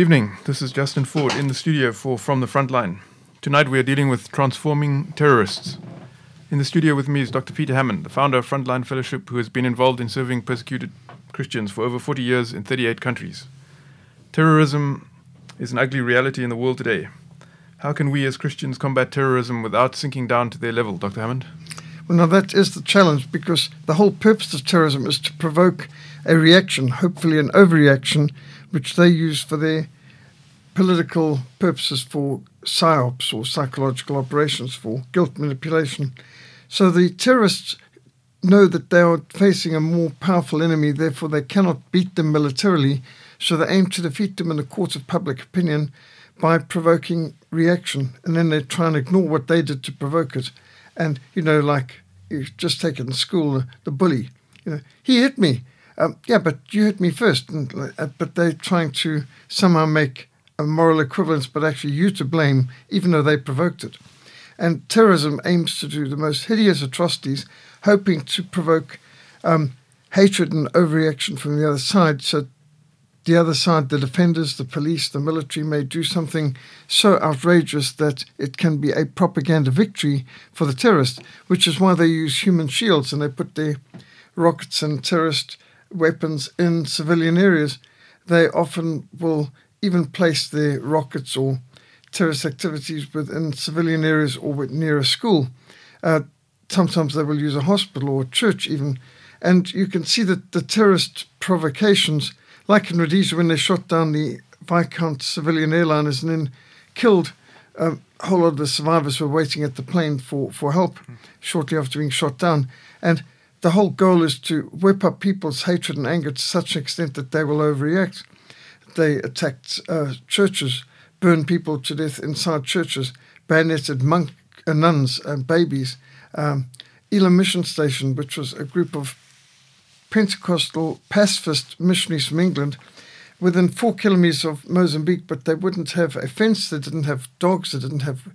Good evening. This is Justin Ford in the studio for From the Frontline. Tonight we are dealing with transforming terrorists. In the studio with me is Dr. Peter Hammond, the founder of Frontline Fellowship, who has been involved in serving persecuted Christians for over 40 years in 38 countries. Terrorism is an ugly reality in the world today. How can we as Christians combat terrorism without sinking down to their level, Dr. Hammond? Well, now that is the challenge because the whole purpose of terrorism is to provoke a reaction, hopefully an overreaction, which they use for their political purposes for psyops or psychological operations for guilt manipulation. So the terrorists know that they are facing a more powerful enemy, therefore they cannot beat them militarily, so they aim to defeat them in the court of public opinion by provoking reaction, and then they try and ignore what they did to provoke it. And you know, like you just take it in school, the bully, you know, he hit me. Um, yeah, but you hit me first. And, uh, but they're trying to somehow make a moral equivalence, but actually you to blame, even though they provoked it. And terrorism aims to do the most hideous atrocities, hoping to provoke um, hatred and overreaction from the other side. So the other side, the defenders, the police, the military, may do something so outrageous that it can be a propaganda victory for the terrorists, which is why they use human shields and they put their rockets and terrorist weapons in civilian areas. They often will even place their rockets or terrorist activities within civilian areas or near a school. Uh, sometimes they will use a hospital or a church even. And you can see that the terrorist provocations like in Rhodesia when they shot down the Viscount civilian airliners and then killed um, a whole lot of the survivors were waiting at the plane for, for help shortly after being shot down. And the whole goal is to whip up people's hatred and anger to such an extent that they will overreact. They attacked uh, churches, burned people to death inside churches, bayoneted monk, uh, nuns and babies. Um, Elim Mission Station, which was a group of Pentecostal pacifist missionaries from England within four kilometers of Mozambique, but they wouldn't have a fence, they didn't have dogs, they didn't have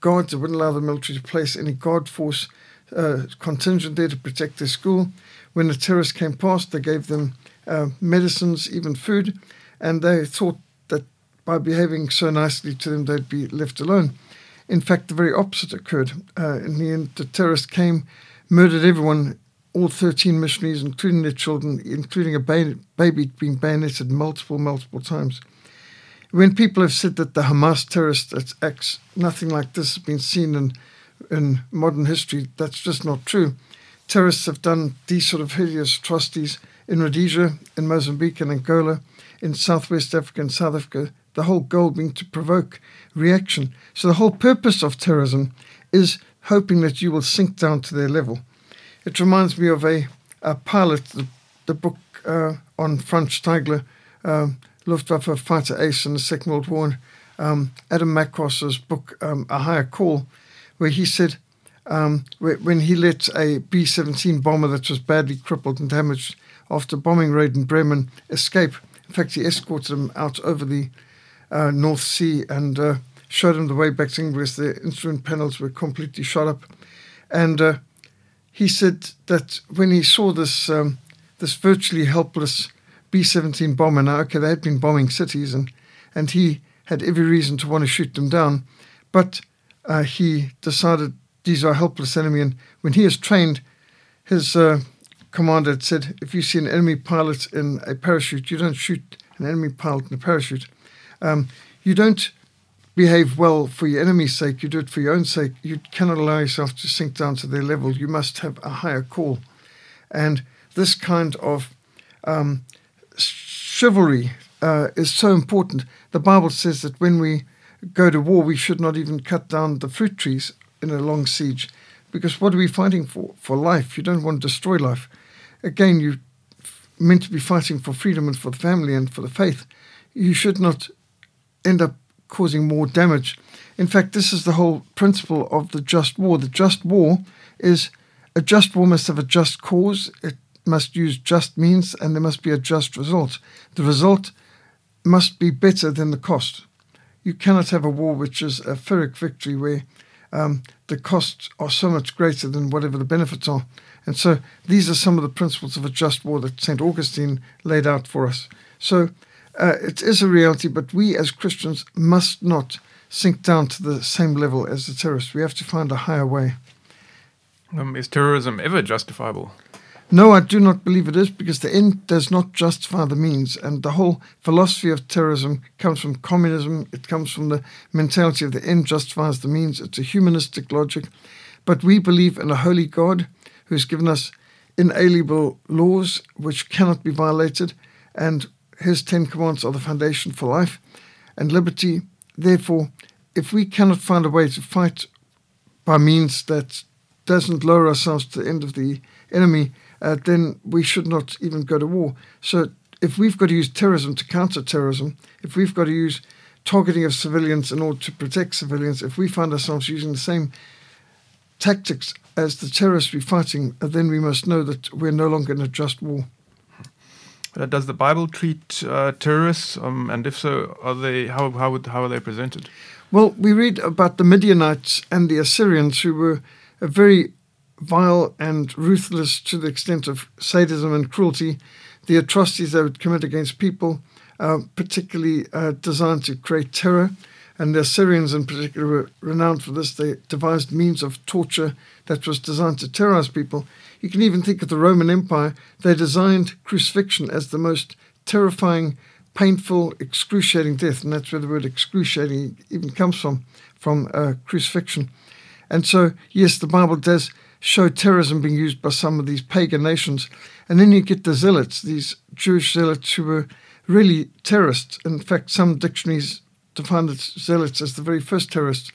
guards, they wouldn't allow the military to place any guard force uh, contingent there to protect their school. When the terrorists came past, they gave them uh, medicines, even food, and they thought that by behaving so nicely to them, they'd be left alone. In fact, the very opposite occurred. Uh, in the end, the terrorists came, murdered everyone all 13 missionaries, including their children, including a ba- baby being bayoneted multiple, multiple times. When people have said that the Hamas terrorist acts, nothing like this has been seen in, in modern history, that's just not true. Terrorists have done these sort of hideous atrocities in Rhodesia, in Mozambique, and Angola, in Southwest Africa and South Africa, the whole goal being to provoke reaction. So the whole purpose of terrorism is hoping that you will sink down to their level. It reminds me of a, a pilot, the, the book uh, on Franz Stigler, um, Luftwaffe fighter ace in the Second World War, um, Adam Makos's book, um, A Higher Call, where he said um, when he let a B 17 bomber that was badly crippled and damaged after bombing raid in Bremen escape. In fact, he escorted him out over the uh, North Sea and uh, showed him the way back to England the instrument panels were completely shot up. And uh, he said that when he saw this um, this virtually helpless B-17 bomber, now okay, they had been bombing cities, and and he had every reason to want to shoot them down, but uh, he decided these are helpless enemy, and when he is trained, his uh, commander said, if you see an enemy pilot in a parachute, you don't shoot an enemy pilot in a parachute. Um, you don't behave well for your enemy's sake, you do it for your own sake. You cannot allow yourself to sink down to their level. You must have a higher call. And this kind of um, chivalry uh, is so important. The Bible says that when we go to war, we should not even cut down the fruit trees in a long siege. Because what are we fighting for? For life. You don't want to destroy life. Again, you're meant to be fighting for freedom and for the family and for the faith. You should not end up causing more damage. In fact, this is the whole principle of the just war. The just war is a just war must have a just cause, it must use just means, and there must be a just result. The result must be better than the cost. You cannot have a war which is a Pyrrhic victory where um, the costs are so much greater than whatever the benefits are. And so these are some of the principles of a just war that St. Augustine laid out for us. So uh, it is a reality, but we as Christians must not sink down to the same level as the terrorists. We have to find a higher way. Um, is terrorism ever justifiable? No, I do not believe it is because the end does not justify the means. And the whole philosophy of terrorism comes from communism. It comes from the mentality of the end justifies the means. It's a humanistic logic. But we believe in a holy God who's given us inalienable laws which cannot be violated. And his Ten Commandments are the foundation for life and liberty. Therefore, if we cannot find a way to fight by means that doesn't lower ourselves to the end of the enemy, uh, then we should not even go to war. So if we've got to use terrorism to counter terrorism, if we've got to use targeting of civilians in order to protect civilians, if we find ourselves using the same tactics as the terrorists we're fighting, uh, then we must know that we're no longer in a just war. Does the Bible treat uh, terrorists, um, and if so, are they how how would, how are they presented? Well, we read about the Midianites and the Assyrians, who were a very vile and ruthless to the extent of sadism and cruelty, the atrocities they would commit against people, uh, particularly uh, designed to create terror. And the Assyrians, in particular, were renowned for this. They devised means of torture that was designed to terrorize people. You can even think of the Roman Empire. They designed crucifixion as the most terrifying, painful, excruciating death. And that's where the word excruciating even comes from, from uh, crucifixion. And so, yes, the Bible does show terrorism being used by some of these pagan nations. And then you get the zealots, these Jewish zealots who were really terrorists. In fact, some dictionaries define the zealots as the very first terrorists.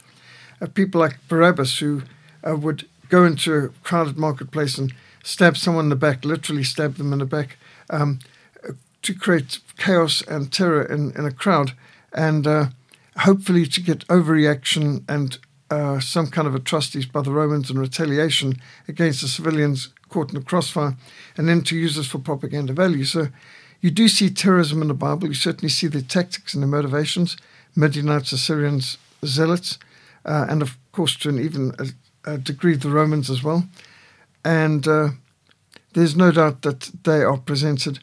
Uh, people like Barabbas, who uh, would go into a crowded marketplace and stab someone in the back, literally stab them in the back, um, to create chaos and terror in, in a crowd, and uh, hopefully to get overreaction and uh, some kind of atrocities by the Romans and retaliation against the civilians caught in the crossfire, and then to use this for propaganda value. So you do see terrorism in the Bible. You certainly see the tactics and the motivations, Midianites, Assyrians, Zealots, uh, and of course to an even a, a, degree the Romans as well. And uh, there's no doubt that they are presented.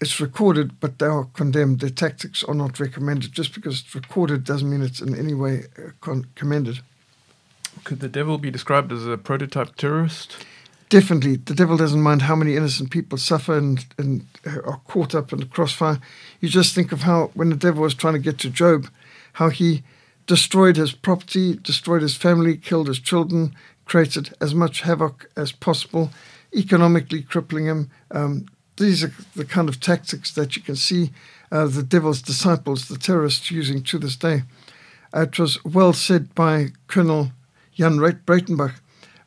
It's recorded, but they are condemned. Their tactics are not recommended. Just because it's recorded doesn't mean it's in any way uh, con- commended. Could the devil be described as a prototype terrorist? Definitely. The devil doesn't mind how many innocent people suffer and, and are caught up in the crossfire. You just think of how, when the devil was trying to get to Job, how he destroyed his property, destroyed his family, killed his children, created as much havoc as possible, economically crippling him. Um, these are the kind of tactics that you can see uh, the devil's disciples, the terrorists, using to this day. Uh, it was well said by Colonel Jan Breitenbach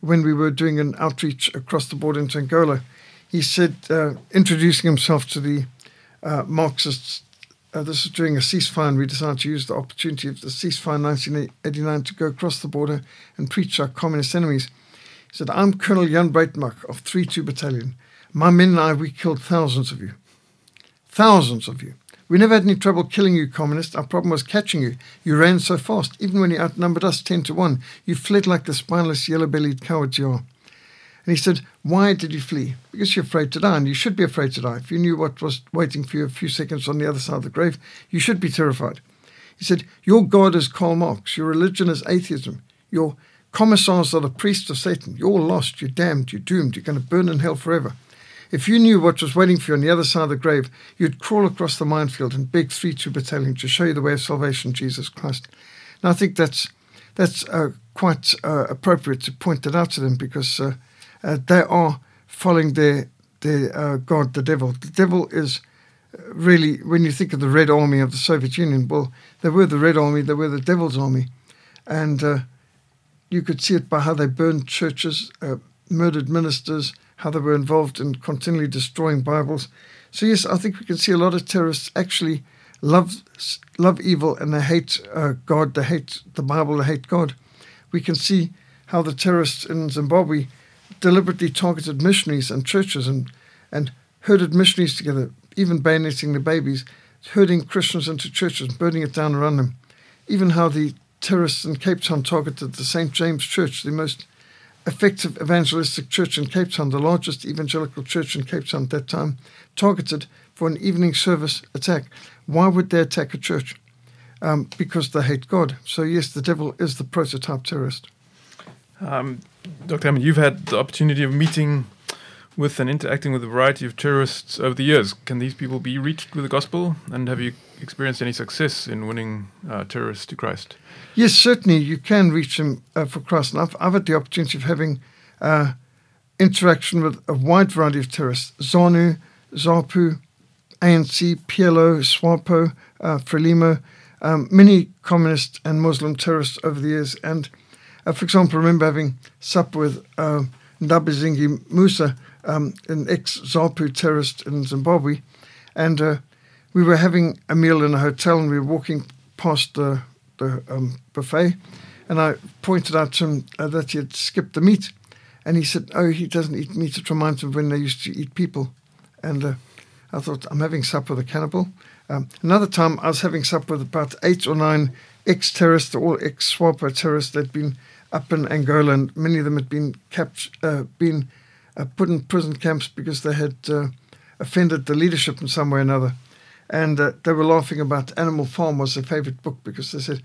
when we were doing an outreach across the border into Angola. He said, uh, introducing himself to the uh, Marxists, uh, this is during a ceasefire, and we decided to use the opportunity of the ceasefire in 1989 to go across the border and preach our communist enemies. He said, I'm Colonel Jan Breitenbach of 32 Battalion. My men and I, we killed thousands of you. Thousands of you. We never had any trouble killing you, communist. Our problem was catching you. You ran so fast. Even when you outnumbered us 10 to 1, you fled like the spineless, yellow bellied cowards you are. And he said, Why did you flee? Because you're afraid to die, and you should be afraid to die. If you knew what was waiting for you a few seconds on the other side of the grave, you should be terrified. He said, Your God is Karl Marx. Your religion is atheism. Your commissars are the priests of Satan. You're lost. You're damned. You're doomed. You're going to burn in hell forever. If you knew what was waiting for you on the other side of the grave, you'd crawl across the minefield and beg 3 2 Battalion to show you the way of salvation, Jesus Christ. And I think that's, that's uh, quite uh, appropriate to point that out to them because uh, uh they are following their, their uh, God, the devil. The devil is uh, really, when you think of the Red Army of the Soviet Union, well, they were the Red Army, they were the devil's army. And you could see it by how they burned churches, murdered ministers, how they were involved in continually destroying Bibles. So yes, I think we can see a lot of terrorists actually love love evil and they hate uh, God, they hate the Bible, they hate God. We can see how the terrorists in Zimbabwe deliberately targeted missionaries and churches and and herded missionaries together, even bayoneting the babies, herding Christians into churches, burning it down around them. Even how the terrorists in Cape Town targeted the St. James Church, the most effective evangelistic church in Cape Town, the largest evangelical church in Cape Town at that time, targeted for an evening service attack. why would they attack a church? Um, because they hate God. So, yes, the devil is the prototype terrorist. Um, Dr. Hammond, you've had the opportunity of meeting with and interacting with a variety of terrorists over the years. Can these people be reached with the gospel? And have you experienced any success in winning uh, terrorists to Christ? Yes, certainly you can reach them uh, for Christ. And I've, I've, had the opportunity of having uh, interaction with a wide variety of terrorists ZANU, ZAPU, ANC, PLO, SWAPO, uh, Frelimo, um, many communist and Muslim terrorists over the years. And uh, for example, I remember having supper with uh, Ndabezingi Musa, um, an ex ZAPU terrorist in Zimbabwe, and uh, we were having a meal in a hotel and we were walking past the, the um, buffet. And I pointed out to him uh, that he had skipped the meat. And he said, Oh, he doesn't eat meat. It reminds him when they used to eat people. And uh, I thought, I'm having supper with a cannibal. Um, another time, I was having supper with about eight or nine ex terrorists, all ex SWAPO terrorists that had been up in Angola, and many of them had been kept, uh, been uh, put in prison camps because they had uh, offended the leadership in some way or another. And uh, they were laughing about Animal Farm was their favorite book because they said,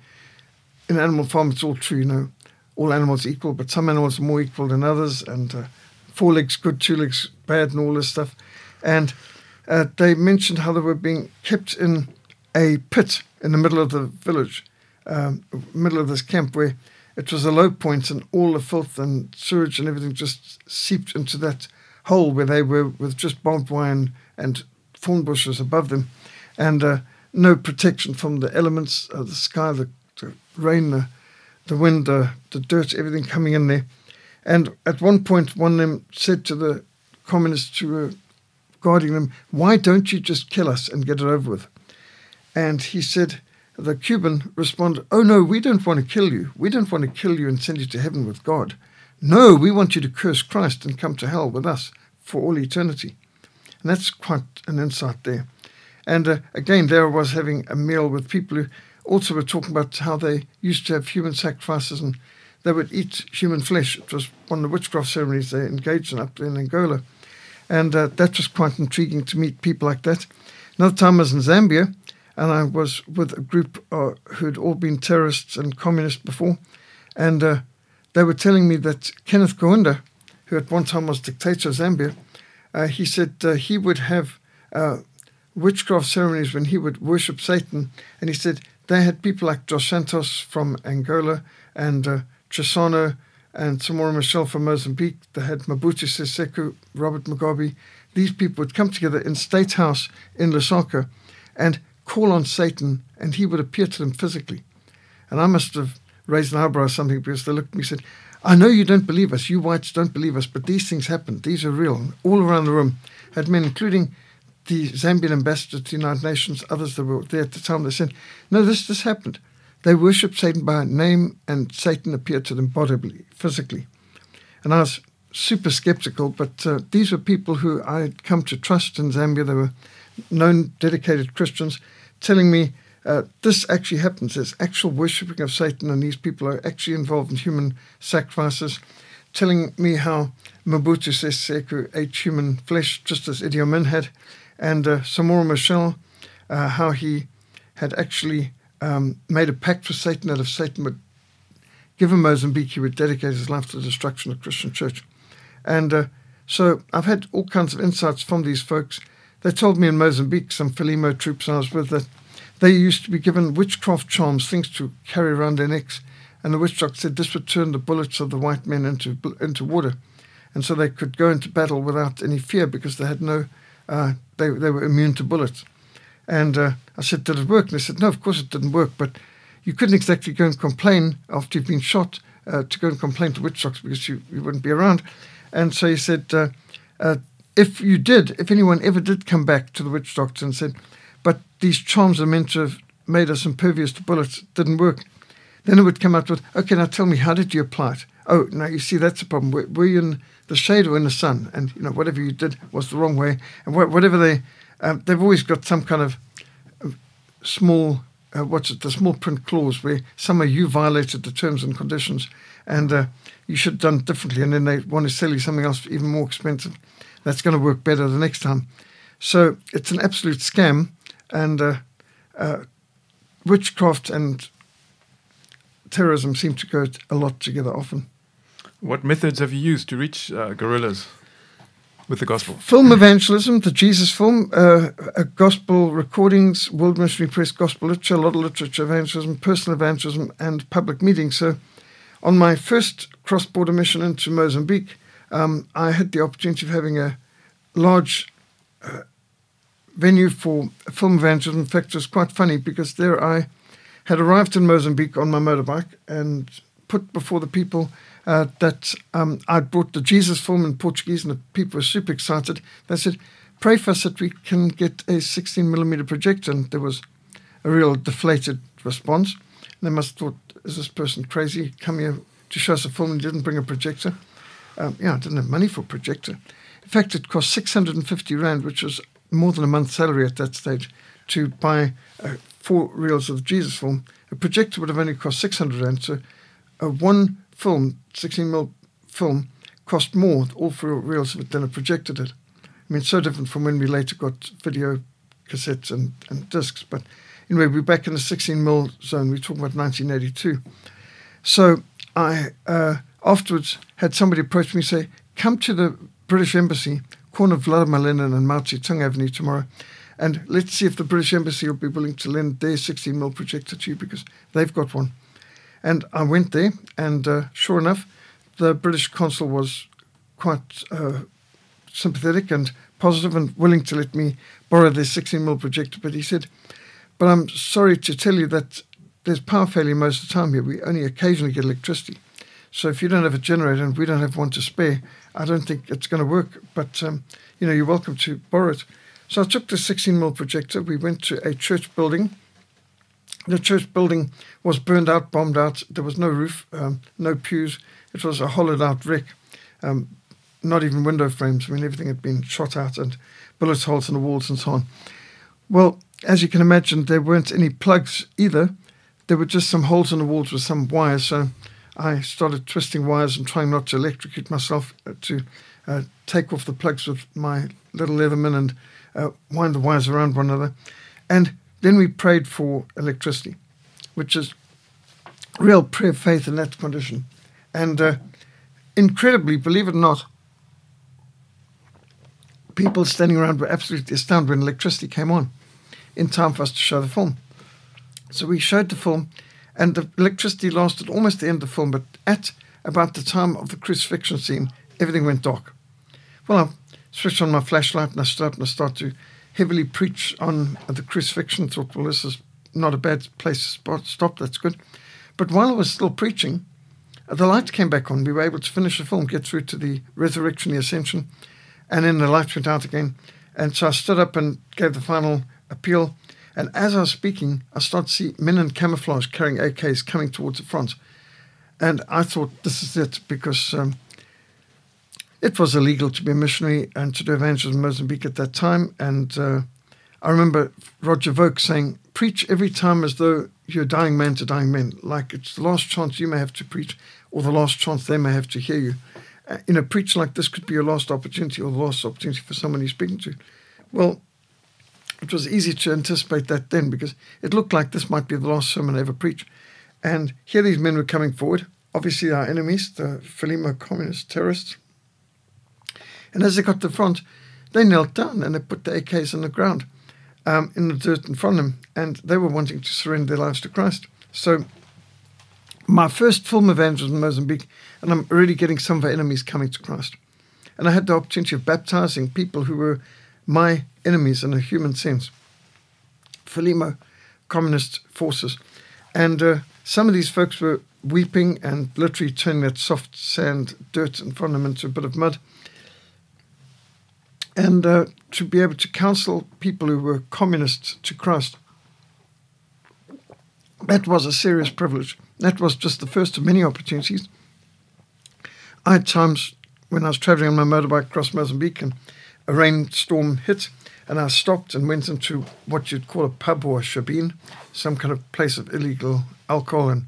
in Animal Farm, it's all true, you know, all animals equal, but some animals are more equal than others, and uh, four legs good, two legs bad, and all this stuff. And uh, they mentioned how they were being kept in a pit in the middle of the village, um, middle of this camp where it was a low point and all the filth and sewage and everything just seeped into that hole where they were with just barbed wire and, and thorn bushes above them and uh, no protection from the elements, uh, the sky, the, the, rain, the, the wind, uh, the dirt, everything coming in there. And at one point, one of them said to the communists who were guarding them, Why don't you just kill us and get it over with? And he said, the Cuban responded, Oh, no, we don't want to kill you. We don't want to kill you and send you to heaven with God. No, we want you to curse Christ and come to hell with us for all eternity. And that's quite an insight there. And uh, again, there I was having a meal with people who also were talking about how they used to have human sacrifices and they would eat human flesh. It was one of the witchcraft ceremonies they engaged in up in Angola. And uh, that was quite intriguing to meet people like that. Another time I was in Zambia and I was with a group uh, who'd all been terrorists and communists before, and uh, they were telling me that Kenneth Kaunda, who at one time was dictator of Zambia, uh, he said uh, he would have uh, witchcraft ceremonies when he would worship Satan, and he said they had people like Dos Santos from Angola and uh, and Samora Machel from Mozambique. They had Mobutu Sese Seko, Robert Mugabe. These people would come together in State House in Lusaka, and call on Satan and he would appear to them physically. And I must have raised an eyebrow or something because they looked at me and said, I know you don't believe us, you whites don't believe us, but these things happen. These are real. All around the room had men, including the Zambian ambassador to the United Nations, others that were there at the time, they said, No, this this happened. They worshipped Satan by name and Satan appeared to them bodily, physically. And I was super skeptical, but uh, these were people who I had come to trust in Zambia. They were known, dedicated Christians telling me uh, this actually happens. There's actual worshipping of Satan, and these people are actually involved in human sacrifices. Telling me how Mobutu Sese ate human flesh, just as Idi Amin had, and uh, Samora Machel, uh, how he had actually um, made a pact with Satan that if Satan would give him Mozambique, he would dedicate his life to the destruction of the Christian church. And uh, so I've had all kinds of insights from these folks they told me in Mozambique, some Frelimo troops I was with, that they used to be given witchcraft charms, things to carry around their necks. And the witch doctor said this would turn the bullets of the white men into into water, and so they could go into battle without any fear because they had no, uh, they they were immune to bullets. And uh, I said, did it work? And they said, no, of course it didn't work, but you couldn't exactly go and complain after you've been shot uh, to go and complain to witch doctors because you, you wouldn't be around. And so he said, uh, uh, if you did, if anyone ever did come back to the witch doctor and said, but these charms are meant to have made us impervious to bullets, it didn't work, then it would come out with, okay, now tell me, how did you apply it? Oh, now you see, that's the problem. Were, were you in the shade or in the sun? And, you know, whatever you did was the wrong way. And wh- whatever they, um, they've always got some kind of uh, small, uh, what's it, the small print clause where somehow you violated the terms and conditions and uh, you should have done differently. And then they want to sell you something else even more expensive that's going to work better the next time. So it's an absolute scam. And uh, uh, witchcraft and terrorism seem to go a lot together often. What methods have you used to reach uh, guerrillas with the gospel? Film evangelism, the Jesus film, uh, gospel recordings, World Missionary Press, gospel literature, a lot of literature evangelism, personal evangelism, and public meetings. So, on my first cross border mission into Mozambique, um, I had the opportunity of having a large uh, venue for film evangelism. In fact, it was quite funny because there I had arrived in Mozambique on my motorbike and put before the people uh, that um, I'd brought the Jesus film in Portuguese, and the people were super excited. They said, "Pray for us that we can get a 16 millimeter projector." And there was a real deflated response. And they must have thought, "Is this person crazy? Come here to show us a film and didn't bring a projector?" Um, yeah, I didn't have money for a projector. In fact, it cost 650 rand, which was more than a month's salary at that stage, to buy uh, four reels of the Jesus film. A projector would have only cost 600 rand. So, uh, one film, 16 mil film, cost more, all four reels of it, than it. projector did. I mean, so different from when we later got video cassettes and, and discs. But anyway, we're back in the 16 mil zone. We're talking about 1982. So I uh, afterwards had somebody approach me and say, come to the British Embassy, corner of Vladimir Lenin and Mao Zedong Avenue tomorrow, and let's see if the British Embassy will be willing to lend their 16 mil projector to you because they've got one. And I went there, and uh, sure enough, the British consul was quite uh, sympathetic and positive and willing to let me borrow their 16 mil projector. But he said, But I'm sorry to tell you that there's power failure most of the time here. We only occasionally get electricity. So if you don't have a generator and we don't have one to spare, I don't think it's going to work. But um, you know, you're welcome to borrow it. So I took the 16 mil projector. We went to a church building. The church building was burned out, bombed out. There was no roof, um, no pews. It was a hollowed out wreck. Um, not even window frames. I mean, everything had been shot out and bullet holes in the walls and so on. Well, as you can imagine, there weren't any plugs either. There were just some holes in the walls with some wires. So I started twisting wires and trying not to electrocute myself uh, to uh, take off the plugs with my little Leatherman and uh, wind the wires around one another. And then we prayed for electricity, which is real prayer faith in that condition. And uh, incredibly, believe it or not, people standing around were absolutely astounded when electricity came on in time for us to show the film. So we showed the film and the electricity lasted almost the end of the film, but at about the time of the crucifixion scene, everything went dark. Well, I switched on my flashlight and I stood up and I started to heavily preach on the crucifixion. Thought, well, this is not a bad place to stop. That's good. But while I was still preaching, the light came back on. We were able to finish the film, get through to the resurrection, the ascension, and then the light went out again. And so I stood up and gave the final appeal. And as I was speaking, I started to see men in camouflage carrying AKs coming towards the front. And I thought, this is it, because um, it was illegal to be a missionary and to do evangelism in Mozambique at that time. And uh, I remember Roger Voke saying, preach every time as though you're dying man to dying men, like it's the last chance you may have to preach or the last chance they may have to hear you. Uh, you know, preach like this could be your last opportunity or the last opportunity for someone you're speaking to. Well, it was easy to anticipate that then because it looked like this might be the last sermon I ever preach. And here these men were coming forward, obviously our enemies, the Frelimo communist terrorists. And as they got to the front, they knelt down and they put the AKs on the ground um, in the dirt in front of them. And they were wanting to surrender their lives to Christ. So my first film evangelism in Mozambique, and I'm already getting some of our enemies coming to Christ. And I had the opportunity of baptizing people who were my enemies in a human sense. Frelimo communist forces. And uh, some of these folks were weeping and literally turning that soft sand, dirt in front of them into a bit of mud. And uh, to be able to counsel people who were communists to Christ, that was a serious privilege. That was just the first of many opportunities. I had times when I was traveling on my motorbike across Mozambique and a rainstorm hit, and I stopped and went into what you'd call a pub or a shebeen, some kind of place of illegal alcohol. And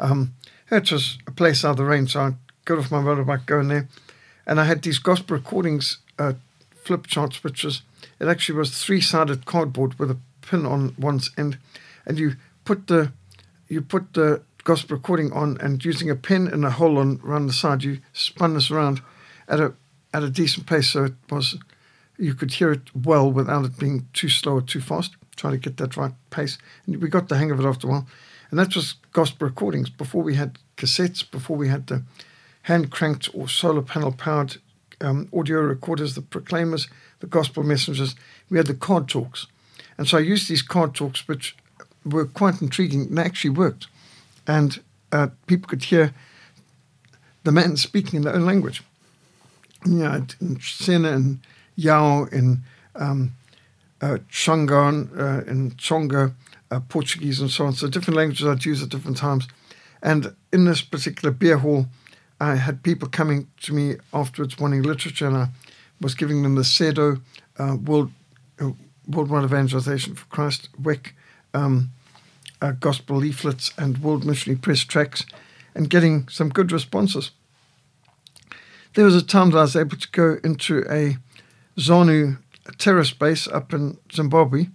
um, it was a place out of the rain, so I got off my motorbike, go in there, and I had these gospel recordings uh, flip charts, which was it actually was three sided cardboard with a pin on one's end, and you put the you put the gospel recording on, and using a pen and a hole on around the side, you spun this around at a at a decent pace, so it was you could hear it well without it being too slow or too fast. Trying to get that right pace, and we got the hang of it after a while. And that was gospel recordings before we had cassettes, before we had the hand cranked or solar panel powered um, audio recorders, the proclaimers, the gospel messengers. We had the card talks. And so I used these card talks, which were quite intriguing and actually worked. And uh, people could hear the man speaking in their own language. You know, in Sena and Yao, in um, uh, Shangan, uh, in Tsonga, uh, Portuguese, and so on. So different languages I'd use at different times. And in this particular beer hall, I had people coming to me afterwards wanting literature, and I was giving them the CEDO uh, World uh, Worldwide Evangelization for Christ WEC um, uh, gospel leaflets and World Missionary Press tracts, and getting some good responses. There was a time that I was able to go into a ZANU terrorist base up in Zimbabwe,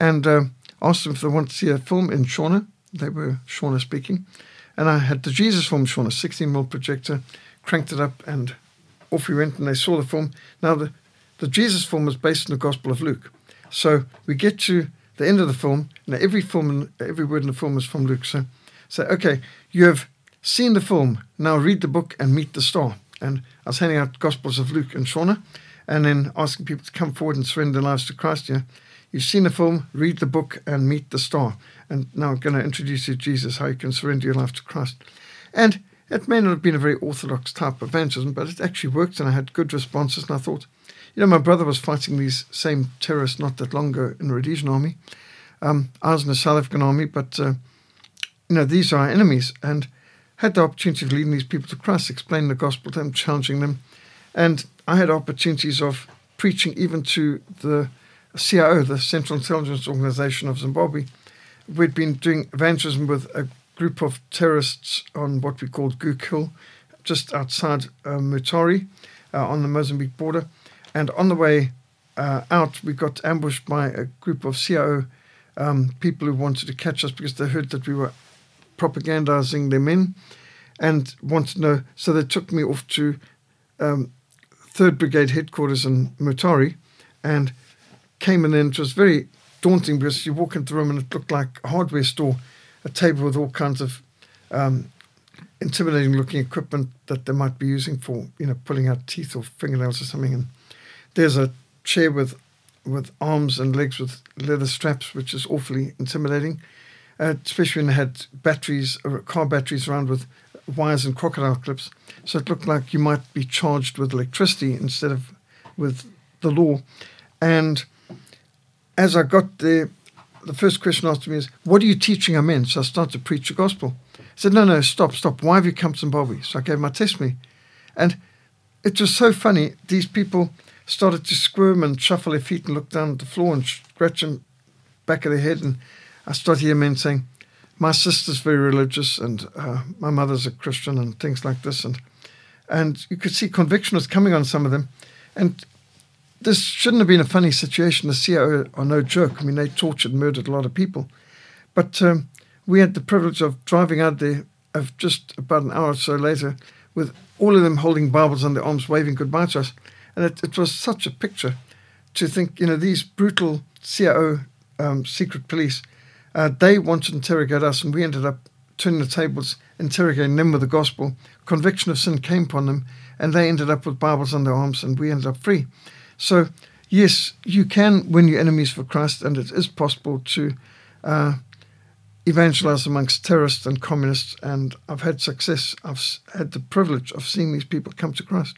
and uh, asked them if they wanted to see a film in Shona. They were Shona speaking. And I had the Jesus film shown, a 16 mm projector, cranked it up, and off we went, and they saw the film. Now, the, the Jesus film is based on the Gospel of Luke. So we get to the end of the film. Now, every film, every word in the film is from Luke. So, say, so, okay, you have seen the film. Now read the book and meet the star. And I was handing out Gospels of Luke and Shona, and then asking people to come forward and surrender their lives to Christ. Yeah, You've seen the film, read the book, and meet the star. And now I'm going to introduce you to Jesus, how you can surrender your life to Christ. And it may not have been a very orthodox type of evangelism, but it actually worked, and I had good responses. And I thought, you know, my brother was fighting these same terrorists not that long ago in the Rhodesian army. Um, I was in the South African army, but uh, you know, these are our enemies, and had the opportunity of leading these people to Christ, explaining the gospel to them, challenging them, and I had opportunities of preaching even to the CIO, the Central Intelligence Organization of Zimbabwe, we'd been doing evangelism with a group of terrorists on what we called Hill, just outside uh, Mutare uh, on the Mozambique border. And on the way uh, out, we got ambushed by a group of CIO um, people who wanted to catch us because they heard that we were propagandizing their men and wanted to know. So they took me off to um, 3rd Brigade headquarters in Mutare and came in and it was very daunting because you walk into the room and it looked like a hardware store, a table with all kinds of um, intimidating looking equipment that they might be using for, you know, pulling out teeth or fingernails or something. And there's a chair with with arms and legs with leather straps, which is awfully intimidating, uh, especially when they had batteries, or car batteries around with wires and crocodile clips. So it looked like you might be charged with electricity instead of with the law. And as I got there, the first question asked me is, What are you teaching our men? So I started to preach the gospel. I said, No, no, stop, stop. Why have you come to Zimbabwe? So I gave my testimony. And it was so funny. These people started to squirm and shuffle their feet and look down at the floor and scratch them back of their head. And I started hearing men saying, My sister's very religious and uh, my mother's a Christian and things like this. And, and you could see conviction was coming on some of them. And this shouldn't have been a funny situation. The CIO are no joke. I mean, they tortured, murdered a lot of people. But um, we had the privilege of driving out there of just about an hour or so later with all of them holding Bibles on their arms, waving goodbye to us. And it, it was such a picture to think, you know, these brutal CIO um, secret police, uh, they wanted to interrogate us, and we ended up turning the tables, interrogating them with the gospel. Conviction of sin came upon them, and they ended up with Bibles on their arms, and we ended up free. So, yes, you can win your enemies for Christ, and it is possible to uh, evangelize amongst terrorists and communists. And I've had success. I've had the privilege of seeing these people come to Christ.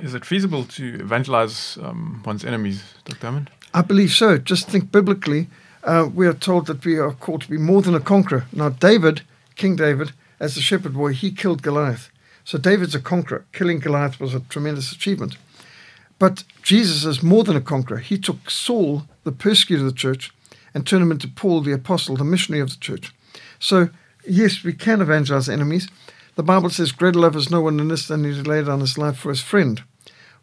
Is it feasible to evangelize um, one's enemies, Dr. Hammond? I believe so. Just think biblically, uh, we are told that we are called to be more than a conqueror. Now, David, King David, as a shepherd boy, he killed Goliath. So David's a conqueror. Killing Goliath was a tremendous achievement. But Jesus is more than a conqueror. He took Saul, the persecutor of the church, and turned him into Paul, the apostle, the missionary of the church. So, yes, we can evangelize enemies. The Bible says, Greater love is no one than this than he laid down his life for his friend.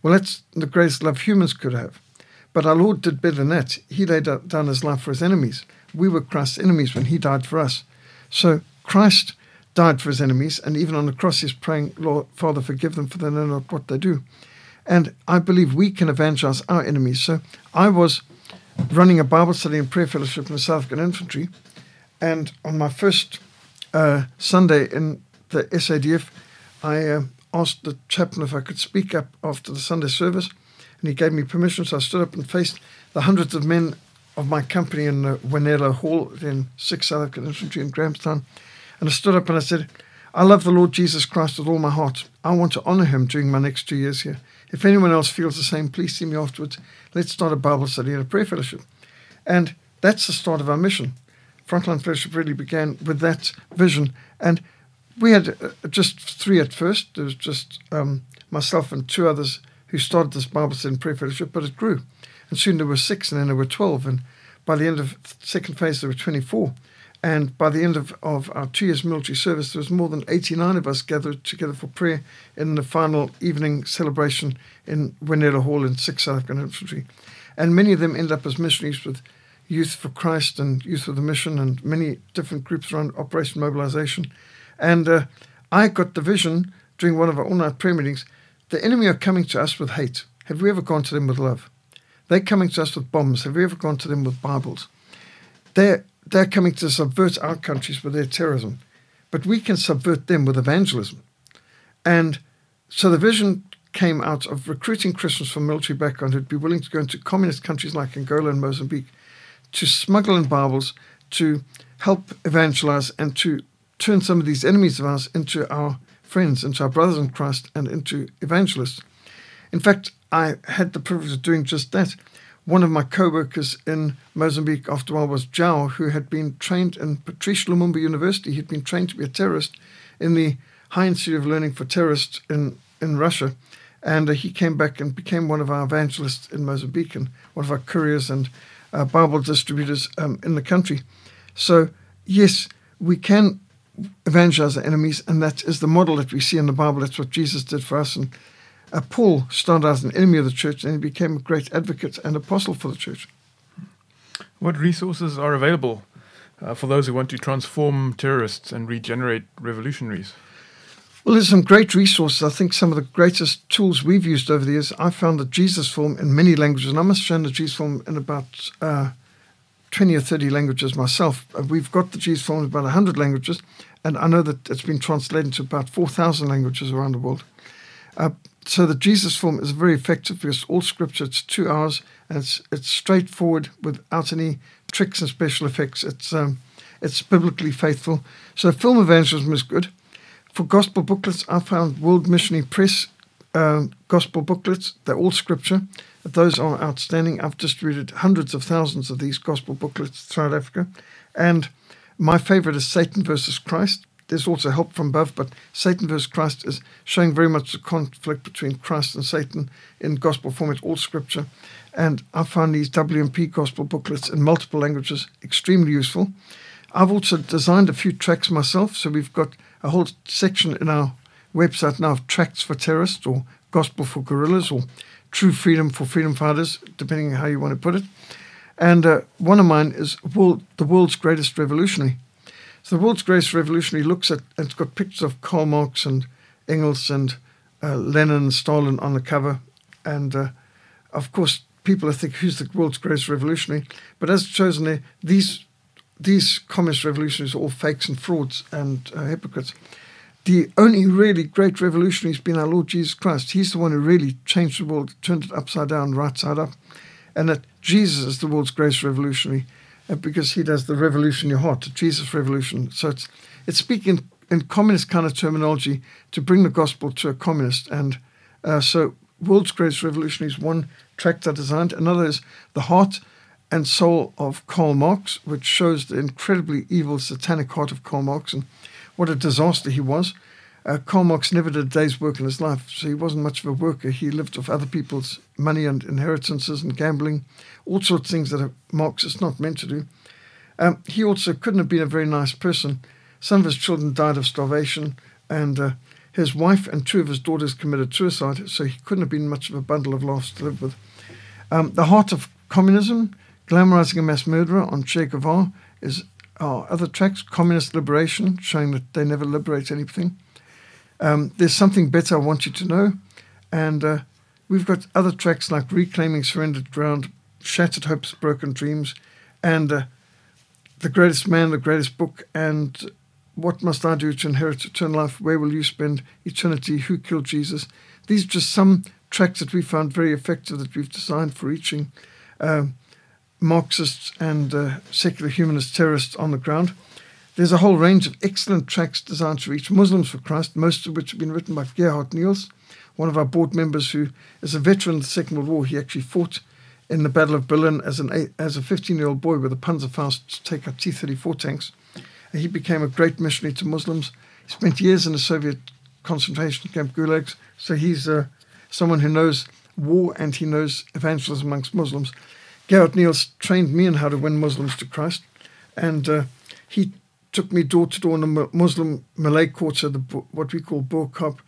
Well, that's the greatest love humans could have. But our Lord did better than that. He laid down his life for his enemies. We were Christ's enemies when he died for us. So Christ died for his enemies, and even on the cross he's praying, Lord, Father, forgive them for they know not what they do. And I believe we can evangelize our enemies. So I was running a Bible study and prayer fellowship in the South African Infantry, and on my first uh, Sunday in the SADF, I uh, asked the chaplain if I could speak up after the Sunday service, and he gave me permission. So I stood up and faced the hundreds of men of my company in the Wanela Hall in 6th South African Infantry in Grahamstown. And I stood up and I said, I love the Lord Jesus Christ with all my heart. I want to honor him during my next two years here. If anyone else feels the same, please see me afterwards. Let's start a Bible study and a prayer fellowship. And that's the start of our mission. Frontline Fellowship really began with that vision. And we had uh, just three at first. There was just um, myself and two others who started this Bible study and prayer fellowship, but it grew. And soon there were six, and then there were 12. And by the end of second phase, there were 24. And by the end of, of our two years military service, there was more than 89 of us gathered together for prayer in the final evening celebration in Wanela Hall in 6th South African Infantry. And many of them end up as missionaries with Youth for Christ and Youth for the Mission and many different groups around Operation Mobilization. And uh, I got the vision during one of our all night prayer meetings the enemy are coming to us with hate. Have we ever gone to them with love? They're coming to us with bombs. Have we ever gone to them with Bibles? They're, they're coming to subvert our countries with their terrorism. But we can subvert them with evangelism. And so the vision came out of recruiting Christians from military background who'd be willing to go into communist countries like Angola and Mozambique to smuggle in Bibles, to help evangelize, and to turn some of these enemies of ours into our friends, into our brothers in Christ, and into evangelists. In fact, I had the privilege of doing just that. One of my co workers in Mozambique after a while was Jao, who had been trained in Patrice Lumumba University. He'd been trained to be a terrorist in the High Institute of Learning for Terrorists in, in Russia. And uh, he came back and became one of our evangelists in Mozambique and one of our couriers and uh, Bible distributors um, in the country. So, yes, we can evangelize our enemies, and that is the model that we see in the Bible. That's what Jesus did for us. And uh, Paul started as an enemy of the church, and he became a great advocate and apostle for the church. What resources are available uh, for those who want to transform terrorists and regenerate revolutionaries? Well, there's some great resources. I think some of the greatest tools we've used over the years. I found the Jesus Film in many languages, and I must have the Jesus Film in about uh, 20 or 30 languages myself. Uh, we've got the Jesus Film in about 100 languages, and I know that it's been translated into about 4,000 languages around the world. Uh, so the Jesus Film is very effective because all scripture, it's two hours, and it's, it's straightforward without any tricks and special effects. It's, um, it's biblically faithful. So film evangelism is good. For gospel booklets, I found World Missionary Press uh, gospel booklets. They're all scripture. Those are outstanding. I've distributed hundreds of thousands of these gospel booklets throughout Africa. And my favorite is Satan versus Christ. There's also help from above, but Satan versus Christ is showing very much the conflict between Christ and Satan in gospel format, all scripture. And I found these WMP gospel booklets in multiple languages extremely useful. I've also designed a few tracks myself, so we've got a whole section in our website now of tracts for terrorists or gospel for guerrillas or true freedom for freedom fighters, depending on how you want to put it. And uh, one of mine is world, the world's greatest revolutionary. So the world's greatest revolutionary looks at it's got pictures of Karl Marx and Engels and uh, Lenin and Stalin on the cover, and uh, of course people are think who's the world's greatest revolutionary. But as chosen there, these these communist revolutionaries are all fakes and frauds and uh, hypocrites. The only really great revolutionary has been our Lord Jesus Christ. He's the one who really changed the world, turned it upside down, right side up. And that Jesus is the world's greatest revolutionary uh, because he does the revolution in your heart, the Jesus revolution. So it's, it's speaking in communist kind of terminology to bring the gospel to a communist. And uh, so, World's Greatest Revolution is one tract I designed. Another is The Heart and Soul of Karl Marx, which shows the incredibly evil, satanic heart of Karl Marx and what a disaster he was. Uh, Karl Marx never did a day's work in his life, so he wasn't much of a worker. He lived off other people's money and inheritances and gambling, all sorts of things that a Marxist not meant to do. Um, he also couldn't have been a very nice person. Some of his children died of starvation, and uh, his wife and two of his daughters committed suicide, so he couldn't have been much of a bundle of laughs to live with. Um, the Heart of Communism, Glamorizing a Mass Murderer on Che Guevara is our other tracks. Communist Liberation, showing that they never liberate anything. Um, there's something better I want you to know. And uh, we've got other tracks like Reclaiming Surrendered Ground, Shattered Hopes, Broken Dreams, and uh, The Greatest Man, The Greatest Book, and What Must I Do to Inherit Eternal Life? Where Will You Spend Eternity? Who Killed Jesus? These are just some tracks that we found very effective that we've designed for reaching uh, Marxists and uh, secular humanist terrorists on the ground. There's a whole range of excellent tracks designed to reach Muslims for Christ, most of which have been written by Gerhard Nehls, one of our board members who is a veteran of the Second World War. He actually fought in the Battle of Berlin as an as a 15 year old boy with a Panzerfaust to take out T 34 tanks. And he became a great missionary to Muslims. He spent years in the Soviet concentration camp gulags, so he's uh, someone who knows war and he knows evangelism amongst Muslims. Gerhard Nehls trained me in how to win Muslims to Christ, and uh, he took me door to door in the Muslim Malay quarter, the, what we call Bo-Kaap,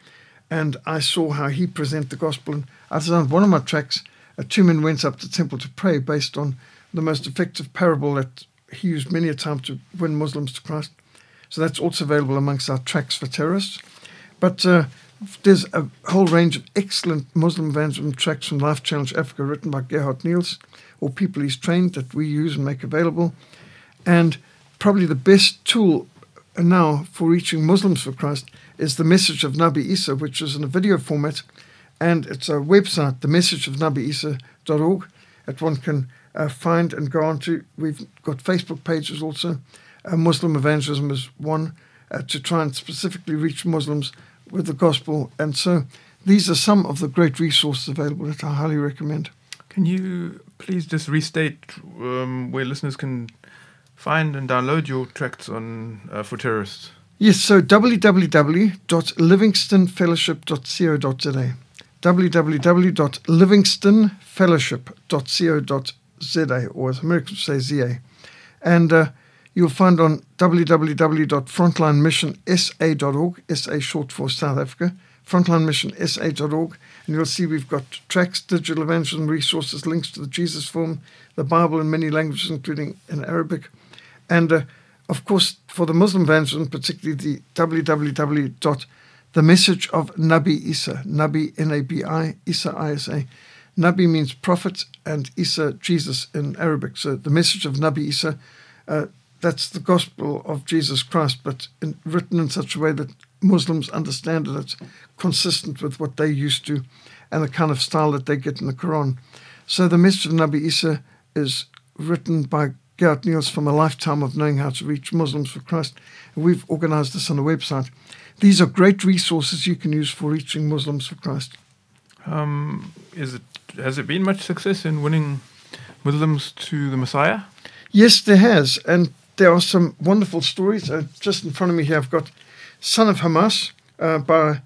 and I saw how he presented the gospel. And I designed one of my tracks, uh, Two Men Went Up to Temple to Pray, based on the most effective parable that he used many a time to win Muslims to Christ. So that's also available amongst our tracks for terrorists. But uh, there's a whole range of excellent Muslim evangelism tracks from Life Challenge Africa written by Gerhard Nehls or people he's trained that we use and make available. And probably the best tool now for reaching Muslims for Christ is the message of Nabi Isa, which is in a video format. And it's a website, the message of nabiisa.org, that one can uh, find and go on to. We've got Facebook pages also. Uh, Muslim evangelism is one uh, to try and specifically reach Muslims with the gospel. And so these are some of the great resources available that I highly recommend. Can you please just restate um, where listeners can find and download your tracts on uh, for terrorists? Yes, so www.livingstonefellowship.co.za www.livingstonefellowship.co.za or as Americans say ZA. And uh, you'll find on www.frontlinemissionsa.org, SA short for South Africa, frontlinemissionsa.org, and you'll see we've got tracks, digital evangelism resources, links to the Jesus Form, the Bible in many languages, including in Arabic. And uh, of course, for the Muslim evangelism, particularly the www. dot The message of Nabi Isa, Nabi N A B I, Isa I S A. Nabi means prophet and Isa, Jesus in Arabic. So the message of Nabi Isa, uh, that's the gospel of Jesus Christ, but in, written in such a way that Muslims understand it. It's consistent with what they used to and the kind of style that they get in the Quran. So the message of Nabi Isa is written by Gerhard Nehls from a lifetime of knowing how to reach Muslims for Christ. And we've organized this on the website. These are great resources you can use for reaching Muslims for Christ. Um, is it has it been much success in winning Muslims to the Messiah? Yes, there has, and there are some wonderful stories. Uh, just in front of me here, I've got "Son of Hamas" uh, by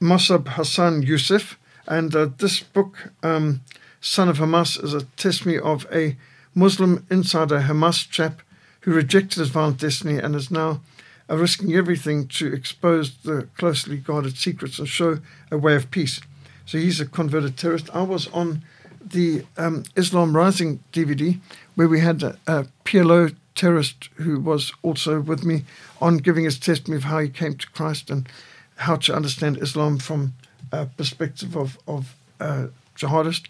Mosab Hassan Yousef, and uh, this book, um, "Son of Hamas," is a testimony of a Muslim insider Hamas chap who rejected his violent destiny and is now risking everything to expose the closely guarded secrets and show a way of peace. So he's a converted terrorist. I was on the um, Islam Rising DVD where we had a, a PLO terrorist who was also with me on giving his testimony of how he came to Christ and how to understand Islam from a perspective of, of uh, jihadist.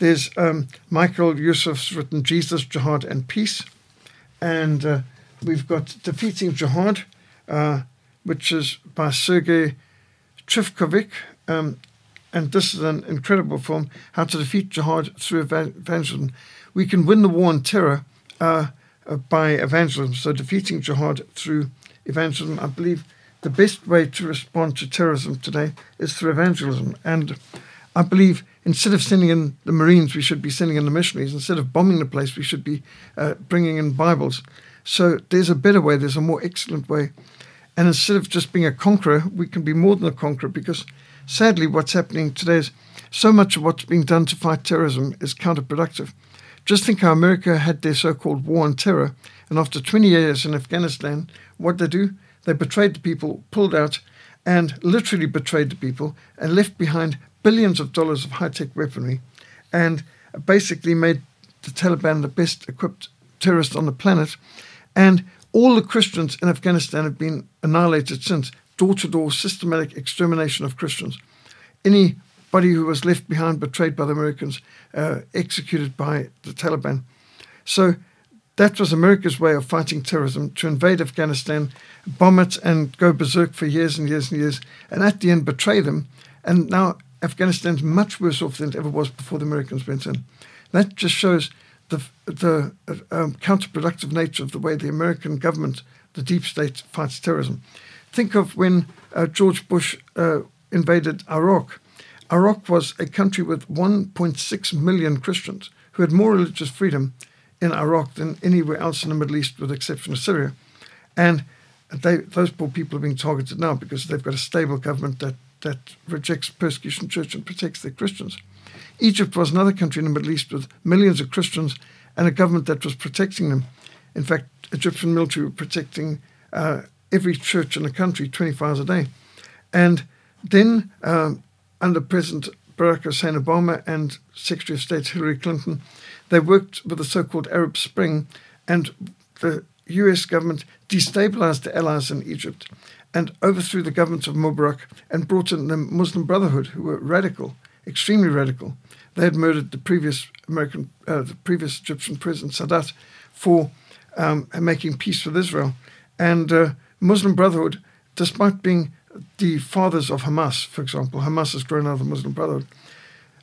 There's um, Michael Youssef's written Jesus, Jihad, and Peace. And uh, we've got Defeating Jihad, uh, which is by Sergei Trifkovic. Um, and this is an incredible film, How to Defeat Jihad Through Evangelism. We can win the war on terror uh, uh, by evangelism. So defeating jihad through evangelism, I believe the best way to respond to terrorism today is through evangelism. And I believe instead of sending in the Marines, we should be sending in the missionaries. Instead of bombing the place, we should be uh, bringing in Bibles. So there's a better way, there's a more excellent way. And instead of just being a conqueror, we can be more than a conqueror because sadly, what's happening today is so much of what's being done to fight terrorism is counterproductive. Just think how America had their so called war on terror, and after 20 years in Afghanistan, what they do? They betrayed the people, pulled out, and literally betrayed the people, and left behind billions of dollars of high tech weaponry. And basically made the Taliban the best equipped terrorist on the planet. And all the Christians in Afghanistan have been annihilated since door to door systematic extermination of Christians. Anybody who was left behind, betrayed by the Americans, uh, executed by the Taliban. So that was America's way of fighting terrorism to invade Afghanistan, bomb it, and go berserk for years and years and years, and at the end betray them. And now Afghanistan's much worse off than it ever was before the Americans went in. That just shows the, the um, counterproductive nature of the way the American government, the deep state, fights terrorism. Think of when uh, George Bush uh, invaded Iraq. Iraq was a country with 1.6 million Christians who had more religious freedom in Iraq than anywhere else in the Middle East, with the exception of Syria. And they, those poor people are being targeted now because they've got a stable government that, that rejects persecution church and protects their Christians. Egypt was another country in the Middle East with millions of Christians and a government that was protecting them. In fact, Egyptian military were protecting uh, every church in the country 24 hours a day. And then, um, under President Barack Hussein Obama and Secretary of State Hillary Clinton, they worked with the so called Arab Spring, and the US government destabilized the allies in Egypt and overthrew the government of Mubarak and brought in the Muslim Brotherhood, who were radical, extremely radical. They had murdered the previous American, uh, the previous Egyptian president Sadat for um, making peace with Israel, and uh, Muslim Brotherhood, despite being the fathers of Hamas, for example, Hamas has grown out of the Muslim Brotherhood.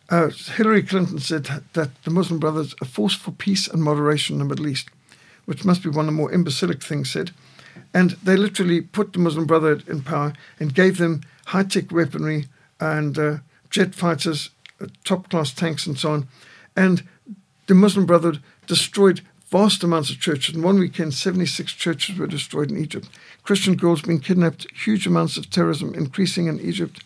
Uh, Hillary Clinton said that the Muslim Brothers are force for peace and moderation in the Middle East, which must be one of the more imbecilic things said. And they literally put the Muslim Brotherhood in power and gave them high tech weaponry and uh, jet fighters, uh, top class tanks, and so on. And the Muslim Brotherhood destroyed vast amounts of churches. In one weekend, 76 churches were destroyed in Egypt. Christian girls being kidnapped, huge amounts of terrorism increasing in Egypt,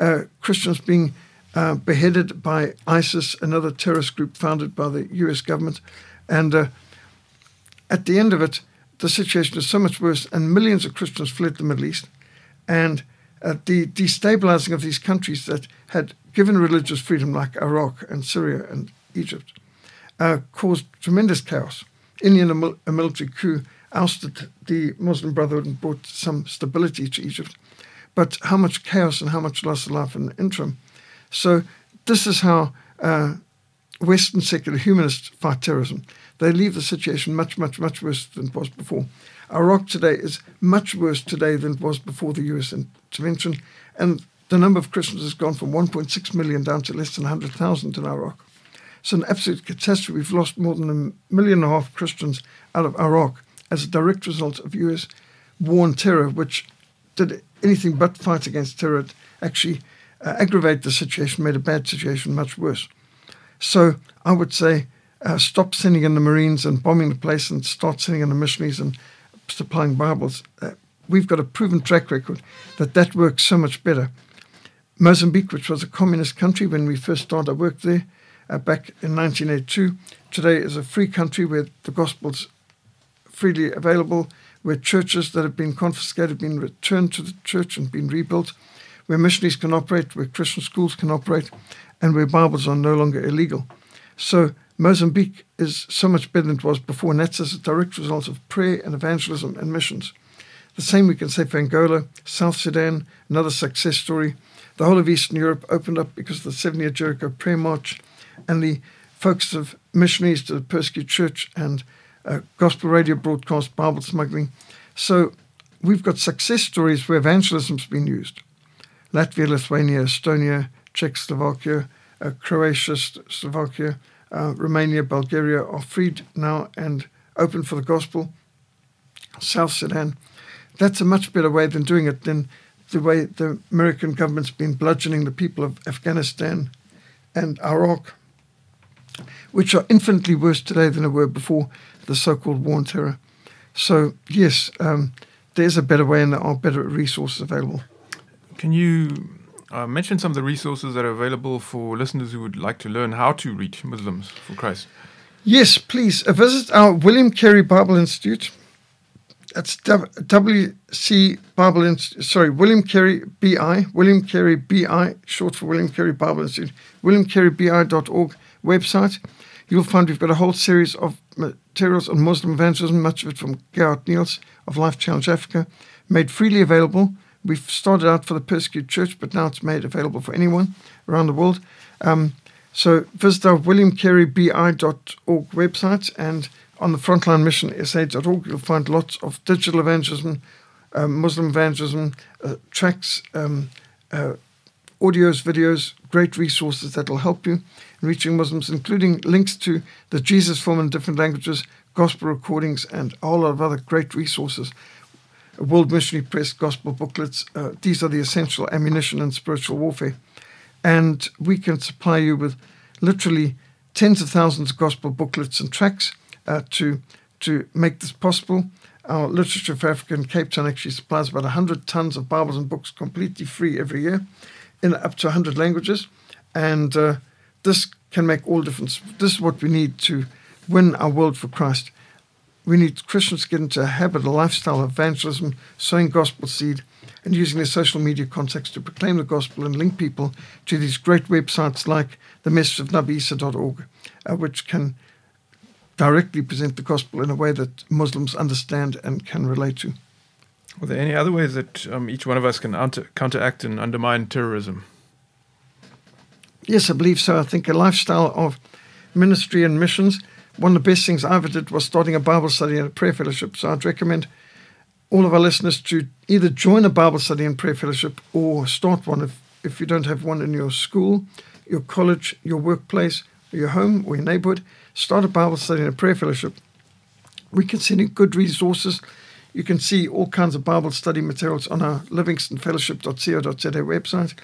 uh, Christians being uh, beheaded by ISIS, another terrorist group founded by the US government. And uh, at the end of it, the situation is so much worse, and millions of Christians fled the Middle East. And uh, the destabilizing of these countries that had given religious freedom, like Iraq and Syria and Egypt, uh, caused tremendous chaos. India, a, military coup, ousted the Muslim Brotherhood and brought some stability to Egypt. But how much chaos and how much loss of life in the interim so this is how uh, Western secular humanists fight terrorism. They leave the situation much, much, much worse than it was before. Iraq today is much worse today than it was before the US intervention, and the number of Christians has gone from 1.6 million down to less than 100,000 in Iraq. It's an absolute catastrophe. We've lost more than a million and a half Christians out of Iraq as a direct result of US war on terror, which did anything but fight against terror. It actually uh, aggravate the situation, made a bad situation much worse. So I would say uh, stop sending in the Marines and bombing the place and start sending in the missionaries and supplying Bibles. Uh, we've got a proven track record that that works so much better. Mozambique, which was a communist country when we first started work there uh, back in 1982, today is a free country where the gospel's freely available, where churches that have been confiscated have been returned to the church and been rebuilt where missionaries can operate, where Christian schools can operate, and where Bibles are no longer illegal. So Mozambique is so much better than it was before, and that's as a direct result of prayer and evangelism and missions. The same we can say for Angola, South Sudan, another success story. The whole of Eastern Europe opened up because of the seven year Jericho prayer march and the focus of missionaries to the persecuted church and uh, gospel radio broadcast, Bible smuggling. So we've got success stories where evangelism's been used. Latvia, Lithuania, Estonia, Czechoslovakia, uh, Croatia, Slovakia, uh, Romania, Bulgaria are freed now and open for the gospel. South Sudan. That's a much better way than doing it than the way the American government's been bludgeoning the people of Afghanistan and Iraq, which are infinitely worse today than they were before the so called war on terror. So, yes, um, there's a better way and there are better resources available. Can you uh, mention some of the resources that are available for listeners who would like to learn how to reach Muslims for Christ? Yes, please. Uh, visit our William Carey Bible Institute. That's WC Bible Institute. Sorry, William Carey BI. William Carey BI, short for William Carey Bible Institute. WilliamCareyBI.org, website. You'll find we've got a whole series of materials on Muslim evangelism, much of it from Gerhard Nehls of Life Challenge Africa, made freely available. We've started out for the persecuted church, but now it's made available for anyone around the world. Um, so visit our williamcareybi.org website and on the frontline mission sa.org you'll find lots of digital evangelism, um, Muslim evangelism, uh, tracks, um, uh, audios, videos, great resources that will help you in reaching Muslims, including links to the Jesus form in different languages, gospel recordings, and a whole lot of other great resources. World Missionary Press gospel booklets. Uh, these are the essential ammunition in spiritual warfare. And we can supply you with literally tens of thousands of gospel booklets and tracks uh, to, to make this possible. Our Literature for Africa in Cape Town actually supplies about 100 tons of Bibles and books completely free every year in up to 100 languages. And uh, this can make all difference. This is what we need to win our world for Christ. We need Christians to get into a habit, a lifestyle of evangelism, sowing gospel seed, and using their social media contacts to proclaim the gospel and link people to these great websites like the message of nabiisa.org, uh, which can directly present the gospel in a way that Muslims understand and can relate to. Are there any other ways that um, each one of us can counteract and undermine terrorism? Yes, I believe so. I think a lifestyle of ministry and missions. One of the best things I ever did was starting a Bible study and a prayer fellowship. So I'd recommend all of our listeners to either join a Bible study and prayer fellowship or start one if, if you don't have one in your school, your college, your workplace, your home, or your neighborhood. Start a Bible study and a prayer fellowship. We can send you good resources you can see all kinds of Bible study materials on our livingstonefellowship.co.za website.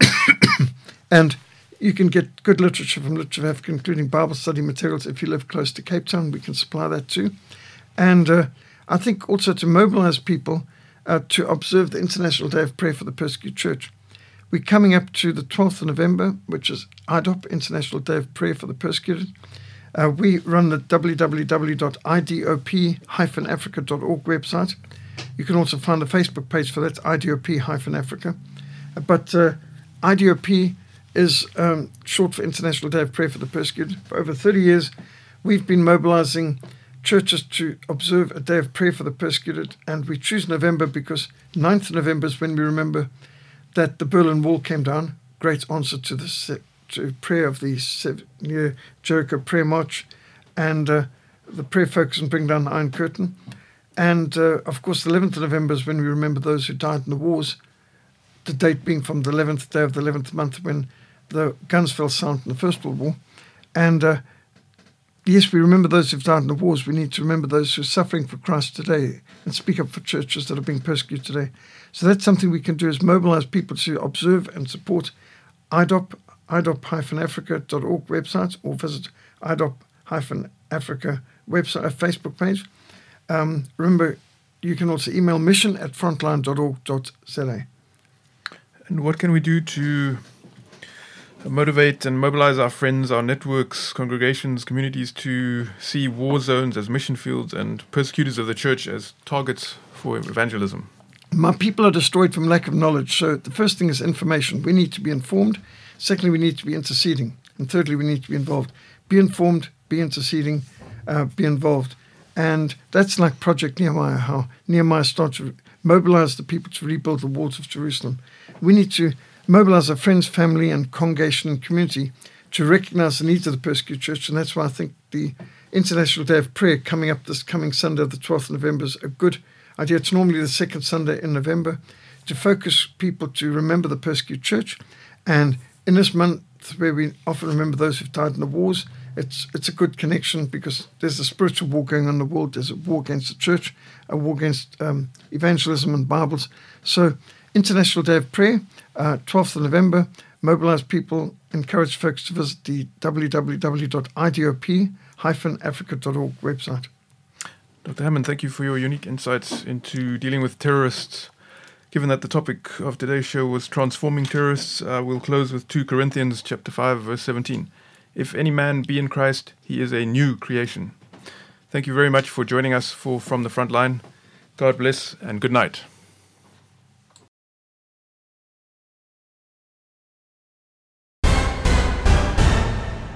and you can get good literature from Literature of Africa, including Bible study materials. If you live close to Cape Town, we can supply that too. And uh, I think also to mobilize people uh, to observe the International Day of Prayer for the Persecuted Church. We're coming up to the 12th of November, which is IDOP, International Day of Prayer for the Persecuted. Uh, we run the www.idop-africa.org website. You can also find the Facebook page for that, IDOP-Africa. But uh, IDOP is um, short for International Day of Prayer for the Persecuted. For over 30 years, we've been mobilizing churches to observe a day of prayer for the persecuted, and we choose November because 9th November is when we remember that the Berlin Wall came down. Great answer to the to prayer of the seven-year Jericho prayer march, and uh, the prayer focus on bringing down the Iron Curtain. And uh, of course, the 11th of November is when we remember those who died in the wars. The date being from the 11th day of the 11th month when the guns fell silent in the First World War. And uh, yes, we remember those who've died in the wars. We need to remember those who are suffering for Christ today and speak up for churches that are being persecuted today. So that's something we can do is mobilize people to observe and support IDOP, idop-africa.org website or visit idop-africa website, uh, Facebook page. Um, remember, you can also email mission at frontline.org.za. And what can we do to motivate and mobilize our friends, our networks, congregations, communities to see war zones as mission fields and persecutors of the church as targets for evangelism? My people are destroyed from lack of knowledge. So the first thing is information. We need to be informed. Secondly, we need to be interceding. And thirdly, we need to be involved. Be informed, be interceding, uh, be involved. And that's like Project Nehemiah, how Nehemiah starts to mobilize the people to rebuild the walls of Jerusalem. We need to mobilize our friends, family, and congregation and community to recognize the needs of the persecuted church. And that's why I think the International Day of Prayer coming up this coming Sunday, the 12th of November, is a good idea. It's normally the second Sunday in November to focus people to remember the persecuted church and in this month where we often remember those who've died in the wars, it's it's a good connection because there's a spiritual war going on in the world. There's a war against the church, a war against um, evangelism and Bibles. So, International Day of Prayer, uh, 12th of November. Mobilize people, encourage folks to visit the www.idop-africa.org website. Dr. Hammond, thank you for your unique insights into dealing with terrorists Given that the topic of today's show was transforming terrorists, uh, we'll close with 2 Corinthians chapter 5 verse 17. If any man be in Christ, he is a new creation. Thank you very much for joining us for From the Front Line. God bless and good night.